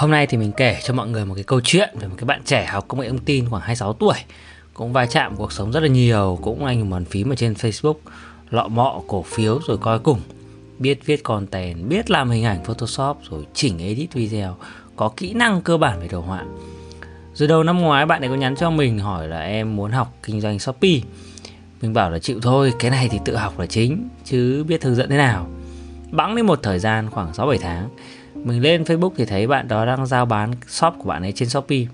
Hôm nay thì mình kể cho mọi người một cái câu chuyện về một cái bạn trẻ học công nghệ thông tin khoảng 26 tuổi. Cũng va chạm cuộc sống rất là nhiều, cũng anh bàn phím ở trên Facebook, lọ mọ, cổ phiếu rồi coi cùng. Biết viết content, biết làm hình ảnh Photoshop rồi chỉnh edit video, có kỹ năng cơ bản về đồ họa. Rồi đầu năm ngoái, bạn ấy có nhắn cho mình hỏi là em muốn học kinh doanh Shopee. Mình bảo là chịu thôi, cái này thì tự học là chính, chứ biết hướng dẫn thế nào? Bẵng đến một thời gian khoảng 6-7 tháng mình lên Facebook thì thấy bạn đó đang giao bán shop của bạn ấy trên Shopee.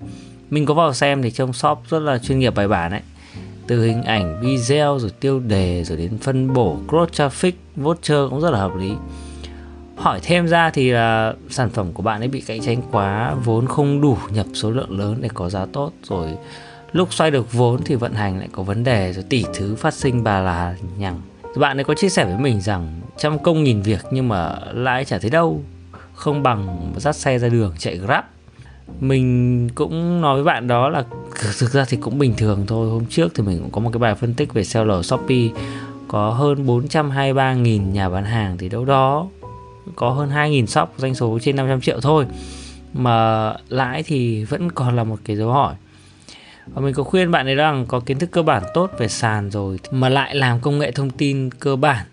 Mình có vào xem thì trông shop rất là chuyên nghiệp, bài bản ấy. Từ hình ảnh, video, rồi tiêu đề, rồi đến phân bổ cross traffic, voucher cũng rất là hợp lý. Hỏi thêm ra thì là sản phẩm của bạn ấy bị cạnh tranh quá, vốn không đủ nhập số lượng lớn để có giá tốt, rồi lúc xoay được vốn thì vận hành lại có vấn đề, rồi tỷ thứ phát sinh bà là nhằng. Bạn ấy có chia sẻ với mình rằng trăm công nghìn việc nhưng mà lại chả thấy đâu không bằng dắt xe ra đường chạy grab. Mình cũng nói với bạn đó là thực ra thì cũng bình thường thôi. Hôm trước thì mình cũng có một cái bài phân tích về seller shopee. Có hơn 423.000 nhà bán hàng thì đâu đó có hơn 2.000 shop doanh số trên 500 triệu thôi. Mà lãi thì vẫn còn là một cái dấu hỏi. Và mình có khuyên bạn ấy rằng có kiến thức cơ bản tốt về sàn rồi, mà lại làm công nghệ thông tin cơ bản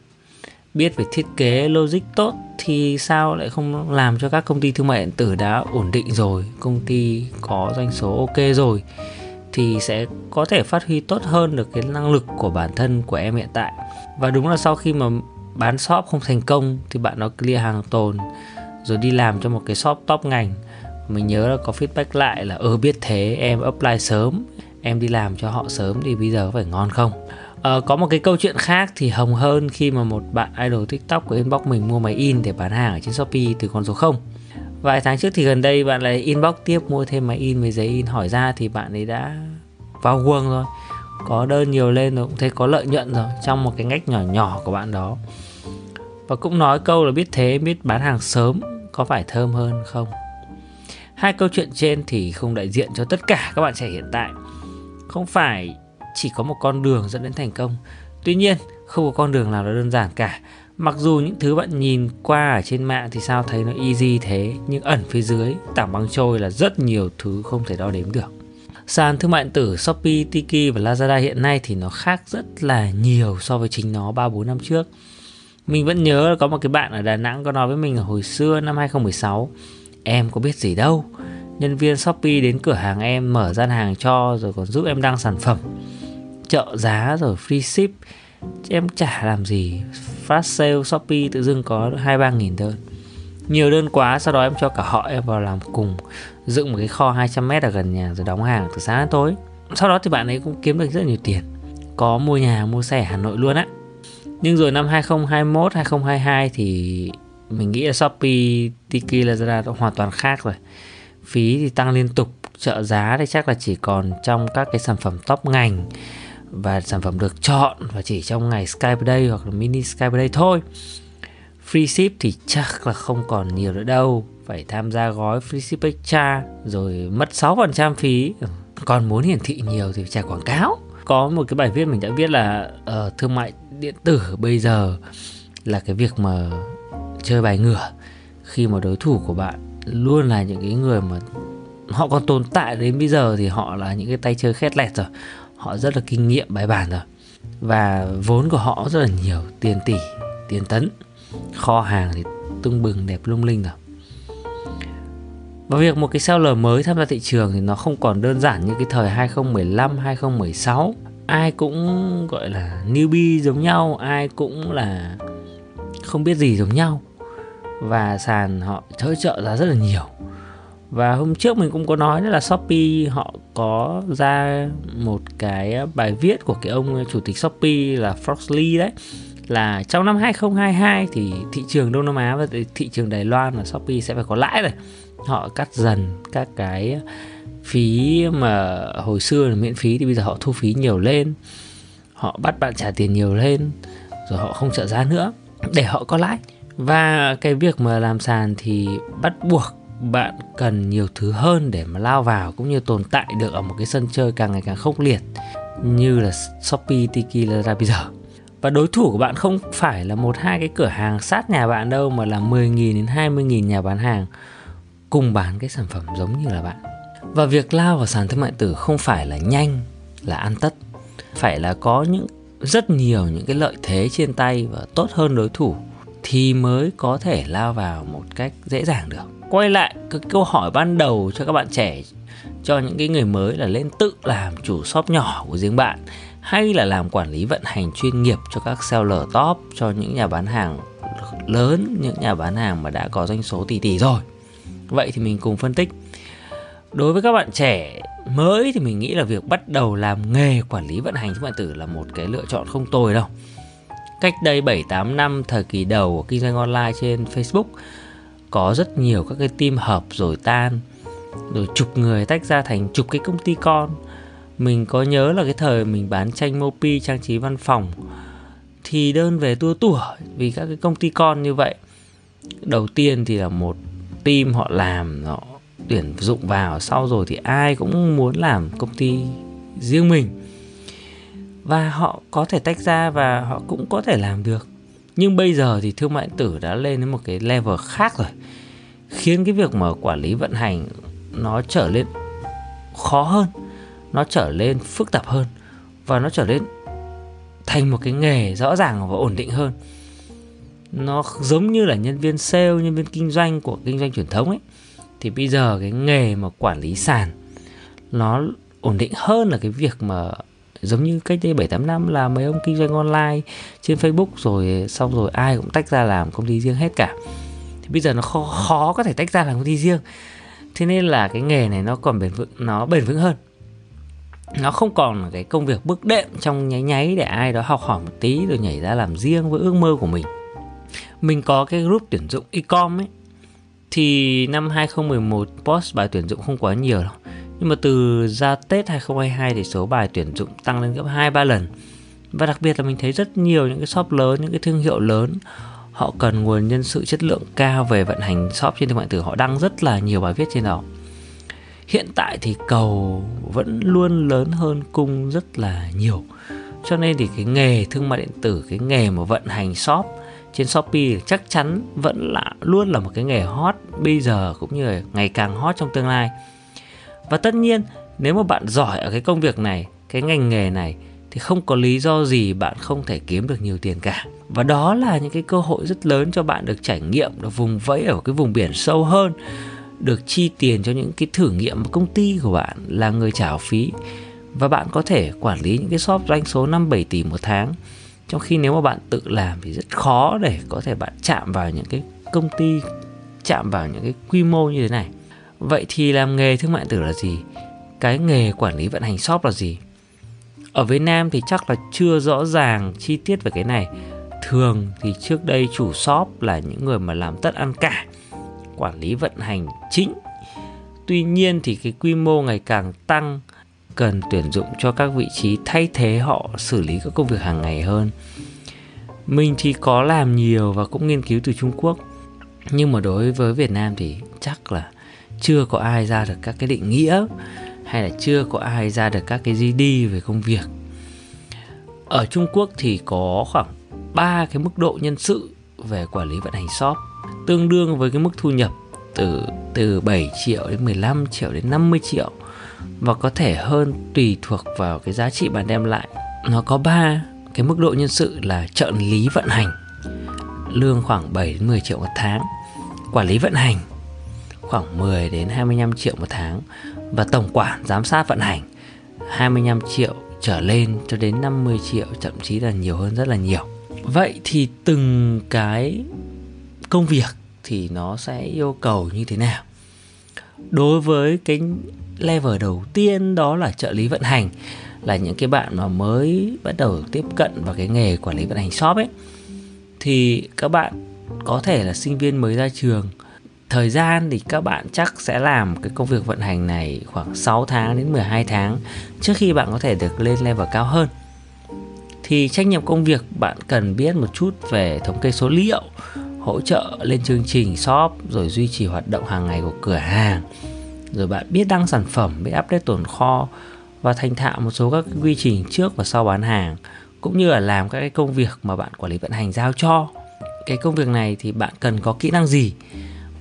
biết về thiết kế logic tốt thì sao lại không làm cho các công ty thương mại điện tử đã ổn định rồi, công ty có doanh số ok rồi thì sẽ có thể phát huy tốt hơn được cái năng lực của bản thân của em hiện tại. Và đúng là sau khi mà bán shop không thành công thì bạn nó clear hàng tồn rồi đi làm cho một cái shop top ngành. Mình nhớ là có feedback lại là ừ biết thế, em apply sớm, em đi làm cho họ sớm thì bây giờ phải ngon không? À, có một cái câu chuyện khác thì hồng hơn khi mà một bạn idol tiktok của inbox mình mua máy in để bán hàng ở trên shopee từ con số 0 vài tháng trước thì gần đây bạn lại inbox tiếp mua thêm máy in với giấy in hỏi ra thì bạn ấy đã vào guồng rồi. Có đơn nhiều lên rồi cũng thấy có lợi nhuận rồi trong một cái ngách nhỏ nhỏ của bạn đó. Và cũng nói câu là biết thế biết bán hàng sớm có phải thơm hơn không? Hai câu chuyện trên thì không đại diện cho tất cả các bạn trẻ hiện tại. Không phải chỉ có một con đường dẫn đến thành công. Tuy nhiên không có con đường nào là đơn giản cả. Mặc dù những thứ bạn nhìn qua ở trên mạng thì sao thấy nó easy thế nhưng ẩn phía dưới tảng băng trôi là rất nhiều thứ không thể đo đếm được. Sàn thương mại điện tử Shopee, Tiki và Lazada hiện nay thì nó khác rất là nhiều so với chính nó 3 4 năm trước. Mình vẫn nhớ là có một cái bạn ở Đà Nẵng có nói với mình ở hồi xưa năm 2016 Em có biết gì đâu Nhân viên Shopee đến cửa hàng em mở gian hàng cho rồi còn giúp em đăng sản phẩm trợ giá rồi free ship. Em chả làm gì. Flash sale, shopee tự dưng có hai, ba nghìn đơn nhiều đơn quá, sau đó em cho cả họ em vào làm cùng, dựng một cái kho 200 mét ở gần nhà rồi đóng hàng từ sáng đến tối. Sau đó thì bạn ấy cũng kiếm được rất nhiều tiền. Có mua nhà, mua xe ở Hà Nội luôn á. Nhưng rồi năm 2021 2022 thì mình nghĩ là Shopee Tiki Lazada đã hoàn toàn khác rồi. Phí thì tăng liên tục, trợ giá thì chắc là chỉ còn trong các cái sản phẩm top ngành và sản phẩm được chọn và chỉ trong ngày Skype Day hoặc là mini Skype Day thôi. Free ship thì chắc là không còn nhiều nữa đâu, phải tham gia gói free ship extra rồi mất 6% phí. Ừ, còn muốn hiển thị nhiều thì trả quảng cáo. Có một cái bài viết mình đã viết là uh, thương mại điện tử bây giờ là cái việc mà chơi bài ngửa khi mà đối thủ của bạn luôn là những cái người mà họ còn tồn tại đến bây giờ thì họ là những cái tay chơi khét lẹt rồi họ rất là kinh nghiệm bài bản rồi. Và vốn của họ rất là nhiều tiền tỷ tiền tấn. Kho hàng thì tưng bừng đẹp lung linh rồi. Và việc một cái seller mới tham gia thị trường thì nó không còn đơn giản như cái thời 2015, 2016 Ai cũng gọi là newbie giống nhau, ai cũng là không biết gì giống nhau. Và sàn họ hỗ trợ ra rất là nhiều và hôm trước mình cũng có nói là Shopee họ có ra một cái bài viết của cái ông chủ tịch Shopee là Foxley đấy là trong năm 2022 thì thị trường Đông Nam Á và thị trường Đài Loan là Shopee sẽ phải có lãi rồi. Họ cắt dần các cái phí mà hồi xưa là miễn phí thì bây giờ họ thu phí nhiều lên. Họ bắt bạn trả tiền nhiều lên, rồi họ không trợ giá nữa, để họ có lãi. Và cái việc mà làm sàn thì bắt buộc bạn cần nhiều thứ hơn để mà lao vào cũng như tồn tại được ở một cái sân chơi càng ngày càng khốc liệt như là Shopee, Tiki, Lazada bây giờ. Và đối thủ của bạn không phải là một hai cái cửa hàng sát nhà bạn đâu mà là 10.000 đến 20.000 nhà bán hàng cùng bán cái sản phẩm giống như là bạn. Và việc lao vào sàn thương mại tử không phải là nhanh là ăn tất. Phải là có những rất nhiều những cái lợi thế trên tay và tốt hơn đối thủ thì mới có thể lao vào một cách dễ dàng được. Quay lại, cái câu hỏi ban đầu cho các bạn trẻ, cho những cái người mới là lên tự làm chủ shop nhỏ của riêng bạn, hay là làm quản lý vận hành chuyên nghiệp cho các seller top, cho những nhà bán hàng lớn, những nhà bán hàng mà đã có doanh số tỷ tỷ rồi. Vậy thì mình cùng phân tích. Đối với các bạn trẻ mới thì mình nghĩ là việc bắt đầu làm nghề quản lý vận hành thương mại tử là một cái lựa chọn không tồi đâu cách đây 7-8 năm, thời kỳ đầu của kinh doanh online trên Facebook, có rất nhiều các cái team hợp rồi tan, rồi chục người tách ra thành chục cái công ty con. Mình có nhớ là cái thời mình bán tranh Mopi, trang trí văn phòng, thì đơn về tua tủa vì các cái công ty con như vậy. Đầu tiên thì là một team họ làm, họ tuyển dụng vào, sau rồi thì ai cũng muốn làm công ty riêng mình và họ có thể tách ra và họ cũng có thể làm được. Nhưng bây giờ thì thương mại tử đã lên đến một cái level khác rồi. Khiến cái việc mà quản lý vận hành nó trở lên khó hơn, nó trở lên phức tạp hơn và nó trở lên thành một cái nghề rõ ràng và ổn định hơn. Nó giống như là nhân viên sale, nhân viên kinh doanh của kinh doanh truyền thống ấy. Thì bây giờ cái nghề mà quản lý sàn nó ổn định hơn là cái việc mà giống như cách đây 7 8 năm là mấy ông kinh doanh online trên Facebook rồi, xong rồi ai cũng tách ra làm công ty riêng hết cả. Thì bây giờ nó khó khó có thể tách ra làm công ty riêng. Thế nên là cái nghề này nó còn bền vững, nó bền vững hơn. Nó không còn là cái công việc bước đệm trong nháy nháy để ai đó học hỏi một tí rồi nhảy ra làm riêng với ước mơ của mình. Mình có cái group tuyển dụng e-com ấy thì năm 2011 post bài tuyển dụng không quá nhiều đâu nhưng mà từ ra Tết 2022 thì số bài tuyển dụng tăng lên gấp 2 3 lần. Và đặc biệt là mình thấy rất nhiều những cái shop lớn, những cái thương hiệu lớn họ cần nguồn nhân sự chất lượng cao về vận hành shop trên thương mại điện tử họ đăng rất là nhiều bài viết trên đó. Hiện tại thì cầu vẫn luôn lớn hơn cung rất là nhiều. Cho nên thì cái nghề thương mại điện tử, cái nghề mà vận hành shop trên Shopee chắc chắn vẫn là luôn là một cái nghề hot bây giờ cũng như là ngày càng hot trong tương lai và tất nhiên, nếu mà bạn giỏi ở cái công việc này, cái ngành nghề này, thì không có lý do gì bạn không thể kiếm được nhiều tiền cả và đó là những cái cơ hội rất lớn cho bạn được trải nghiệm, được vùng vẫy ở cái vùng biển sâu hơn, được chi tiền cho những cái thử nghiệm mà công ty của bạn là người trả phí và bạn có thể quản lý những cái shop doanh số 5 7 tỷ một tháng. Trong khi nếu mà bạn tự làm thì rất khó để có thể bạn chạm vào những cái công ty, chạm vào những cái quy mô như thế này. Vậy thì làm nghề thương mại tử là gì? Cái nghề quản lý vận hành shop là gì? Ở Việt Nam thì chắc là chưa rõ ràng chi tiết về cái này. Thường thì trước đây chủ shop là những người mà làm tất ăn cả, quản lý vận hành chính. Tuy nhiên thì cái quy mô ngày càng tăng cần tuyển dụng cho các vị trí thay thế họ xử lý các công việc hàng ngày hơn. Mình thì có làm nhiều và cũng nghiên cứu từ Trung Quốc. Nhưng mà đối với Việt Nam thì chắc là chưa có ai ra được các cái định nghĩa, hay là chưa có ai ra được các cái GD về công việc. Ở Trung Quốc thì có khoảng 3 cái mức độ nhân sự về quản lý vận hành shop, tương đương với cái mức thu nhập từ từ 7 triệu đến 15 triệu đến 50 triệu, và có thể hơn tùy thuộc vào cái giá trị bạn đem lại. Nó có 3 cái mức độ nhân sự là trợ lý vận hành, lương khoảng 7 đến 10 triệu một tháng. Quản lý vận hành khoảng 10 đến 25 triệu một tháng và tổng quản, giám sát vận hành 25 triệu trở lên cho đến 50 triệu, thậm chí là nhiều hơn rất là nhiều. Vậy thì từng cái công việc thì nó sẽ yêu cầu như thế nào? Đối với cái level đầu tiên đó là trợ lý vận hành, là những cái bạn mà mới bắt đầu tiếp cận vào cái nghề quản lý vận hành shop ấy, thì các bạn có thể là sinh viên mới ra trường thời gian thì các bạn chắc sẽ làm cái công việc vận hành này khoảng 6 tháng đến 12 tháng trước khi bạn có thể được lên level cao hơn. Thì trách nhiệm công việc bạn cần biết một chút về thống kê số liệu, hỗ trợ lên chương trình shop rồi duy trì hoạt động hàng ngày của cửa hàng. Rồi bạn biết đăng sản phẩm, biết update tồn kho và thành thạo một số các quy trình trước và sau bán hàng cũng như là làm các cái công việc mà bạn quản lý vận hành giao cho. Cái công việc này thì bạn cần có kỹ năng gì?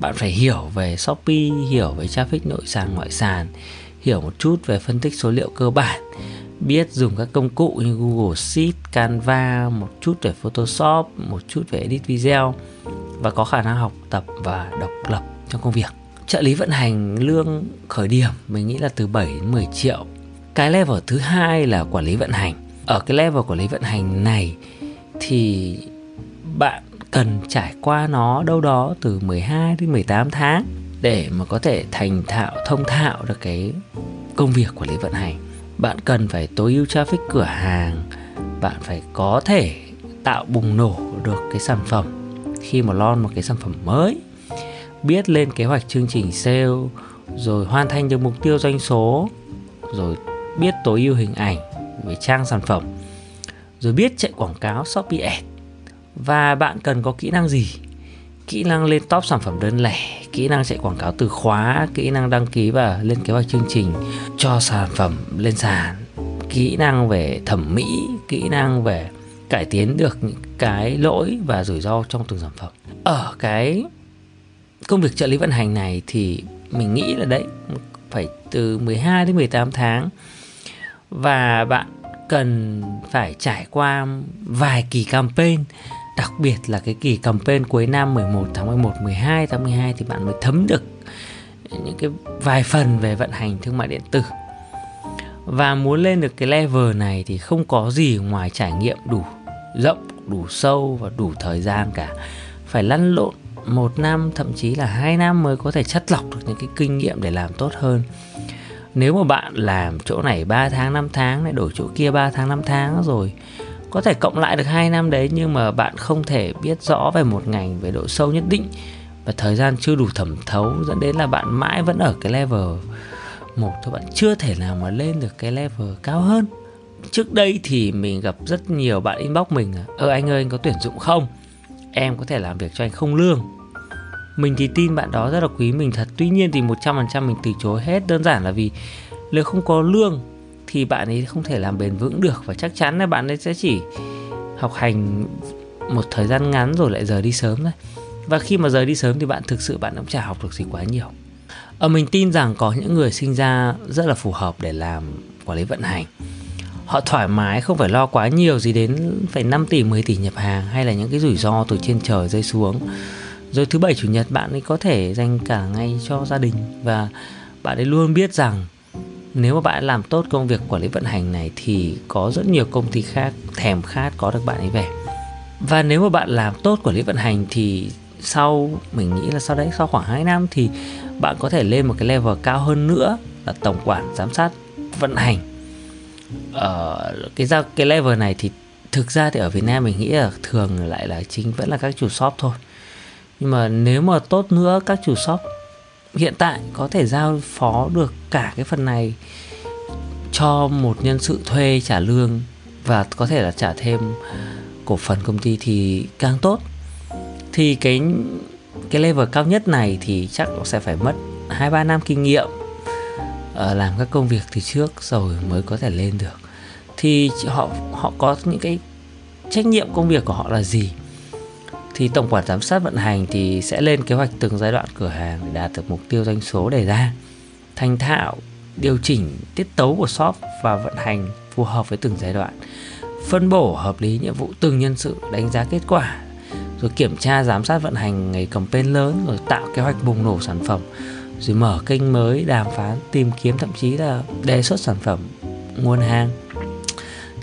Bạn phải hiểu về Shopee, hiểu về traffic nội sàn ngoại sàn, hiểu một chút về phân tích số liệu cơ bản, biết dùng các công cụ như Google Sheet, Canva, một chút về Photoshop, một chút về edit video và có khả năng học tập và độc lập trong công việc. Trợ lý vận hành lương khởi điểm mình nghĩ là từ 7 đến 10 triệu. Cái level thứ hai là quản lý vận hành. Ở cái level quản lý vận hành này thì bạn cần trải qua nó đâu đó từ 12 đến 18 tháng để mà có thể thành thạo, thông thạo được cái công việc quản lý vận hành. Bạn cần phải tối ưu traffic cửa hàng, bạn phải có thể tạo bùng nổ được cái sản phẩm khi mà lon một cái sản phẩm mới, biết lên kế hoạch chương trình sale, rồi hoàn thành được mục tiêu doanh số, rồi biết tối ưu hình ảnh về trang sản phẩm, rồi biết chạy quảng cáo Shopee Ads và bạn cần có kỹ năng gì? Kỹ năng lên top sản phẩm đơn lẻ, kỹ năng chạy quảng cáo từ khóa, kỹ năng đăng ký và lên kế hoạch chương trình cho sản phẩm lên sàn. Kỹ năng về thẩm mỹ, kỹ năng về cải tiến được những cái lỗi và rủi ro trong từng sản phẩm. Ở cái công việc trợ lý vận hành này thì mình nghĩ là đấy, phải từ 12 đến 18 tháng. Và bạn cần phải trải qua vài kỳ campaign đặc biệt là cái kỳ campaign cuối năm 11 tháng 11 12 tháng 12 thì bạn mới thấm được những cái vài phần về vận hành thương mại điện tử. Và muốn lên được cái level này thì không có gì ngoài trải nghiệm đủ rộng, đủ sâu và đủ thời gian cả. Phải lăn lộn một năm, thậm chí là hai năm mới có thể chất lọc được những cái kinh nghiệm để làm tốt hơn. Nếu mà bạn làm chỗ này 3 tháng 5 tháng lại đổi chỗ kia 3 tháng 5 tháng rồi có thể cộng lại được 2 năm đấy, nhưng mà bạn không thể biết rõ về một ngành về độ sâu nhất định. Và thời gian chưa đủ thẩm thấu, dẫn đến là bạn mãi vẫn ở cái level một thôi, bạn chưa thể nào mà lên được cái level cao hơn. Trước đây thì mình gặp rất nhiều bạn inbox mình ơ, anh ơi, anh có tuyển dụng không? Em có thể làm việc cho anh không lương. Mình thì tin bạn đó rất là quý mình thật. Tuy nhiên thì 100% mình từ chối hết. Đơn giản là vì nếu không có lương thì bạn ấy không thể làm bền vững được. Và chắc chắn là bạn ấy sẽ chỉ học hành một thời gian ngắn rồi lại rời đi sớm thôi. Và khi mà rời đi sớm thì bạn thực sự bạn cũng chả học được gì quá nhiều. Ở mình tin rằng có những người sinh ra rất là phù hợp để làm quản lý vận hành. Họ thoải mái, không phải lo quá nhiều gì đến phải 5 tỷ 10 tỷ nhập hàng hay là những cái rủi ro từ trên trời rơi xuống. Rồi thứ bảy, chủ nhật bạn ấy có thể dành cả ngày cho gia đình. Và bạn ấy luôn biết rằng nếu mà bạn làm tốt công việc quản lý vận hành này thì có rất nhiều công ty khác thèm khát có được bạn ấy về. Và nếu mà bạn làm tốt quản lý vận hành thì sau mình nghĩ là sau đấy sau khoảng 2 năm thì bạn có thể lên một cái level cao hơn nữa là tổng quản giám sát vận hành. Ở ờ, cái giao cái level này thì thực ra thì ở Việt Nam mình nghĩ là thường lại là chính vẫn là các chủ shop thôi. Nhưng mà nếu mà tốt nữa các chủ shop hiện tại có thể giao phó được cả cái phần này cho một nhân sự thuê trả lương và có thể là trả thêm cổ phần công ty thì càng tốt. Thì cái cái level cao nhất này thì chắc nó sẽ phải mất hai, ba năm kinh nghiệm ờ, làm các công việc từ trước rồi mới có thể lên được. Thì họ họ có những cái trách nhiệm công việc của họ là gì? Thì tổng quản giám sát vận hành thì sẽ lên kế hoạch từng giai đoạn cửa hàng để đạt được mục tiêu doanh số đề ra. Thành thạo, điều chỉnh, tiết tấu của shop và vận hành phù hợp với từng giai đoạn. Phân bổ hợp lý nhiệm vụ từng nhân sự, đánh giá kết quả. Rồi kiểm tra giám sát vận hành ngày campaign lớn, rồi tạo kế hoạch bùng nổ sản phẩm. Rồi mở kênh mới đàm phán, tìm kiếm thậm chí là đề xuất sản phẩm, nguồn hàng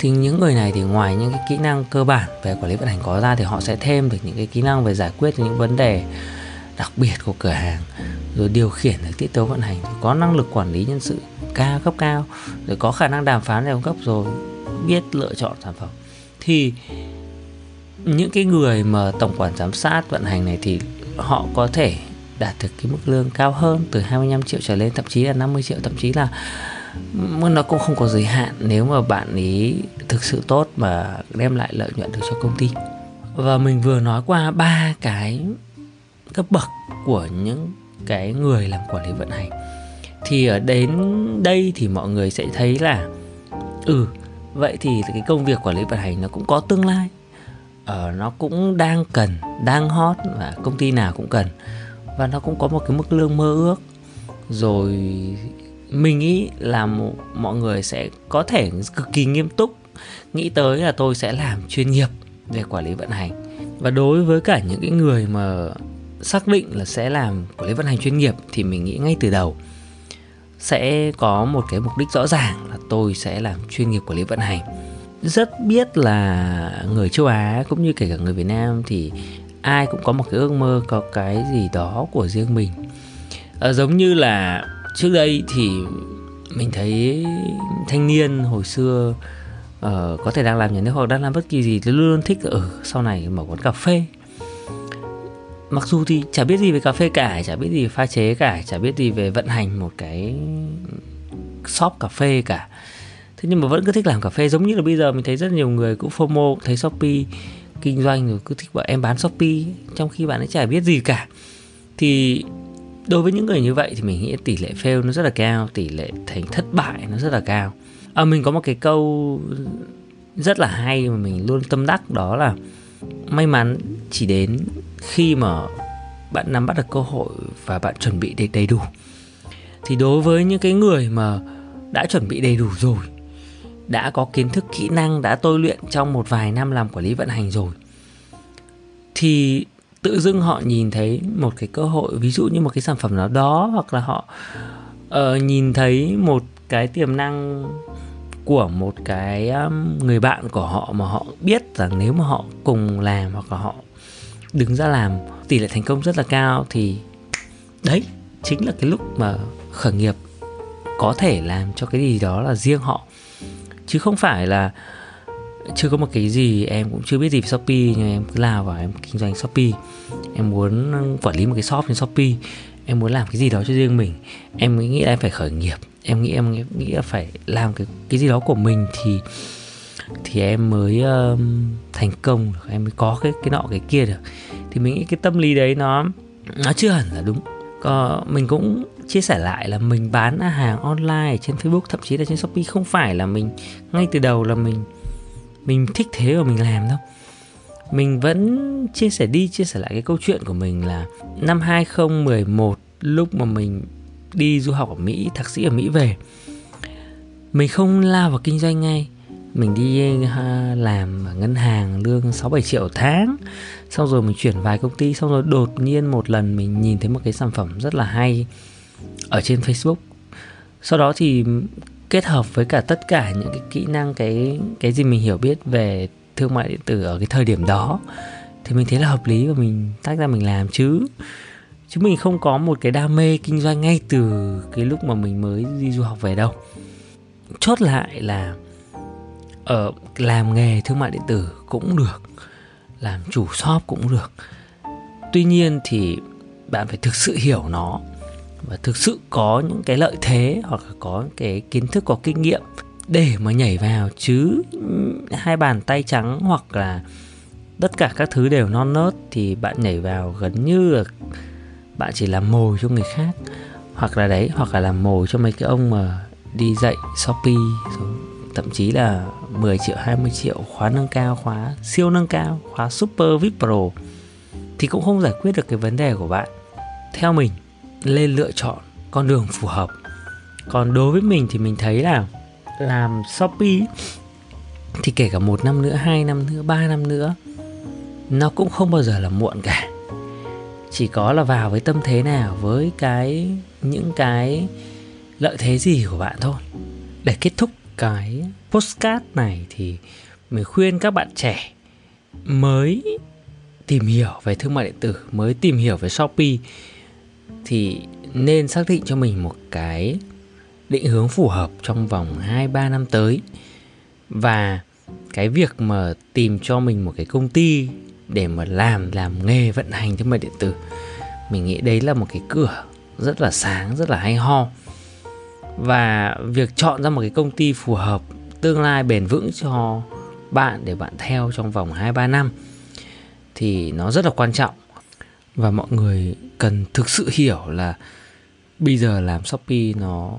thì những người này thì ngoài những cái kỹ năng cơ bản về quản lý vận hành có ra thì họ sẽ thêm được những cái kỹ năng về giải quyết những vấn đề đặc biệt của cửa hàng, rồi điều khiển được tiết tấu vận hành. Có năng lực quản lý nhân sự cao cấp cao, rồi có khả năng đàm phán theo cấp, rồi biết lựa chọn sản phẩm. Thì những cái người mà tổng quản giám sát vận hành này thì họ có thể đạt được cái mức lương cao hơn từ 25 triệu trở lên, thậm chí là 50 triệu, thậm chí là nó cũng không có giới hạn nếu mà bạn ý thực sự tốt mà đem lại lợi nhuận được cho công ty. Và mình vừa nói qua ba cái cấp bậc của những cái người làm quản lý vận hành. Thì ở đến đây thì mọi người sẽ thấy là ừ vậy thì cái công việc quản lý vận hành nó cũng có tương lai. Ờ, nó cũng đang cần đang hot và công ty nào cũng cần. Và nó cũng có một cái mức lương mơ ước. Rồi mình nghĩ là một, mọi người sẽ có thể cực kỳ nghiêm túc nghĩ tới là tôi sẽ làm chuyên nghiệp về quản lý vận hành. Và đối với cả những cái người mà xác định là sẽ làm quản lý vận hành chuyên nghiệp thì mình nghĩ ngay từ đầu sẽ có một cái mục đích rõ ràng là tôi sẽ làm chuyên nghiệp quản lý vận hành. Rất biết là người châu Á cũng như kể cả người Việt Nam thì ai cũng có một cái ước mơ có cái gì đó của riêng mình. À, giống như là trước đây thì mình thấy thanh niên hồi xưa uh, có thể đang làm nhà nước hoặc đang làm bất kỳ gì thì luôn luôn thích ở sau này mở quán cà phê. Mặc dù thì chả biết gì về cà phê cả chả biết gì về pha chế cả chả biết gì về vận hành một cái shop cà phê cả. Thế nhưng mà vẫn cứ thích làm cà phê. Giống như là bây giờ mình thấy rất nhiều người cũng fomo thấy shopee kinh doanh rồi cứ thích bảo em bán shopee trong khi bạn ấy chả biết gì cả. Thì đối với những người như vậy thì mình nghĩ tỷ lệ fail nó rất là cao tỷ lệ thành thất bại nó rất là cao. À, mình có một cái câu rất là hay mà mình luôn tâm đắc đó là may mắn chỉ đến khi mà bạn nắm bắt được cơ hội và bạn chuẩn bị đầy, đầy đủ. Thì đối với những cái người mà đã chuẩn bị đầy đủ rồi đã có kiến thức kỹ năng đã tôi luyện trong một vài năm làm quản lý vận hành rồi thì tự dưng họ nhìn thấy một cái cơ hội ví dụ như một cái sản phẩm nào đó hoặc là họ uh, nhìn thấy một cái tiềm năng của một cái um, người bạn của họ mà họ biết rằng nếu mà họ cùng làm hoặc là họ đứng ra làm tỷ lệ thành công rất là cao thì đấy chính là cái lúc mà khởi nghiệp có thể làm cho cái gì đó là riêng họ. Chứ không phải là chưa có một cái gì em cũng chưa biết gì về shopee nhưng em cứ lao vào em kinh doanh shopee. Em muốn quản lý một cái shop trên shopee em muốn làm cái gì đó cho riêng mình. Em nghĩ là em phải khởi nghiệp em nghĩ em nghĩ là phải làm cái cái gì đó của mình thì thì em mới um, thành công được em mới có cái cái nọ cái kia được. Thì mình nghĩ cái tâm lý đấy nó nó chưa hẳn là đúng. Có mình cũng chia sẻ lại là mình bán hàng online trên Facebook thậm chí là trên Shopee không phải là mình ngay từ đầu là mình mình thích thế và mình làm đâu mình vẫn chia sẻ đi chia sẻ lại cái câu chuyện của mình là năm 2011 lúc mà mình đi du học ở Mỹ, thạc sĩ ở Mỹ về. Mình không lao vào kinh doanh ngay. Mình đi làm ở ngân hàng lương 6 7 triệu tháng. Xong rồi mình chuyển vài công ty xong rồi đột nhiên một lần mình nhìn thấy một cái sản phẩm rất là hay ở trên Facebook. Sau đó thì kết hợp với cả tất cả những cái kỹ năng, cái cái gì mình hiểu biết về thương mại điện tử ở cái thời điểm đó, thì mình thấy là hợp lý và mình tách ra mình làm chứ. Chứ mình không có một cái đam mê kinh doanh ngay từ cái lúc mà mình mới đi du học về đâu. Chốt lại là ở làm nghề thương mại điện tử cũng được, làm chủ shop cũng được. Tuy nhiên thì bạn phải thực sự hiểu nó và thực sự có những cái lợi thế hoặc là có cái kiến thức, có kinh nghiệm để mà nhảy vào. Chứ hai bàn tay trắng hoặc là tất cả các thứ đều non nớt thì bạn nhảy vào gần như là bạn chỉ làm mồi cho người khác. Hoặc là đấy, hoặc là làm mồi cho mấy cái ông mà đi dạy shopee thậm chí là 10 triệu 20 triệu, khóa nâng cao, khóa siêu nâng cao, khóa super vip pro thì cũng không giải quyết được cái vấn đề của bạn. Theo mình lên lựa chọn con đường phù hợp. Còn đối với mình thì mình thấy là làm shopee thì kể cả một năm nữa, hai năm nữa, ba năm nữa, nó cũng không bao giờ là muộn cả. Chỉ có là vào với tâm thế nào, với cái, những cái lợi thế gì của bạn thôi. Để kết thúc cái postcard này thì mình khuyên các bạn trẻ mới tìm hiểu về thương mại điện tử, mới tìm hiểu về shopee thì nên xác định cho mình một cái định hướng phù hợp trong vòng 2-3 năm tới. Và cái việc mà tìm cho mình một cái công ty để mà làm làm nghề vận hành thương mại điện tử, mình nghĩ đấy là một cái cửa rất là sáng, rất là hay ho. Và việc chọn ra một cái công ty phù hợp, tương lai bền vững cho bạn, để bạn theo trong vòng 2-3 năm, thì nó rất là quan trọng và mọi người cần thực sự hiểu là bây giờ làm Shopee nó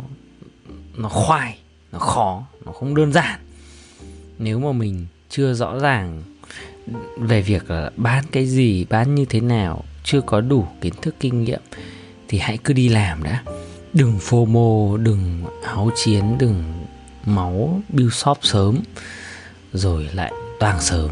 nó khoai, nó khó, nó không đơn giản. Nếu mà mình chưa rõ ràng về việc là bán cái gì, bán như thế nào, chưa có đủ kiến thức kinh nghiệm thì hãy cứ đi làm đã đừng fomo đừng háo chiến đừng máu build shop sớm rồi lại toàn sớm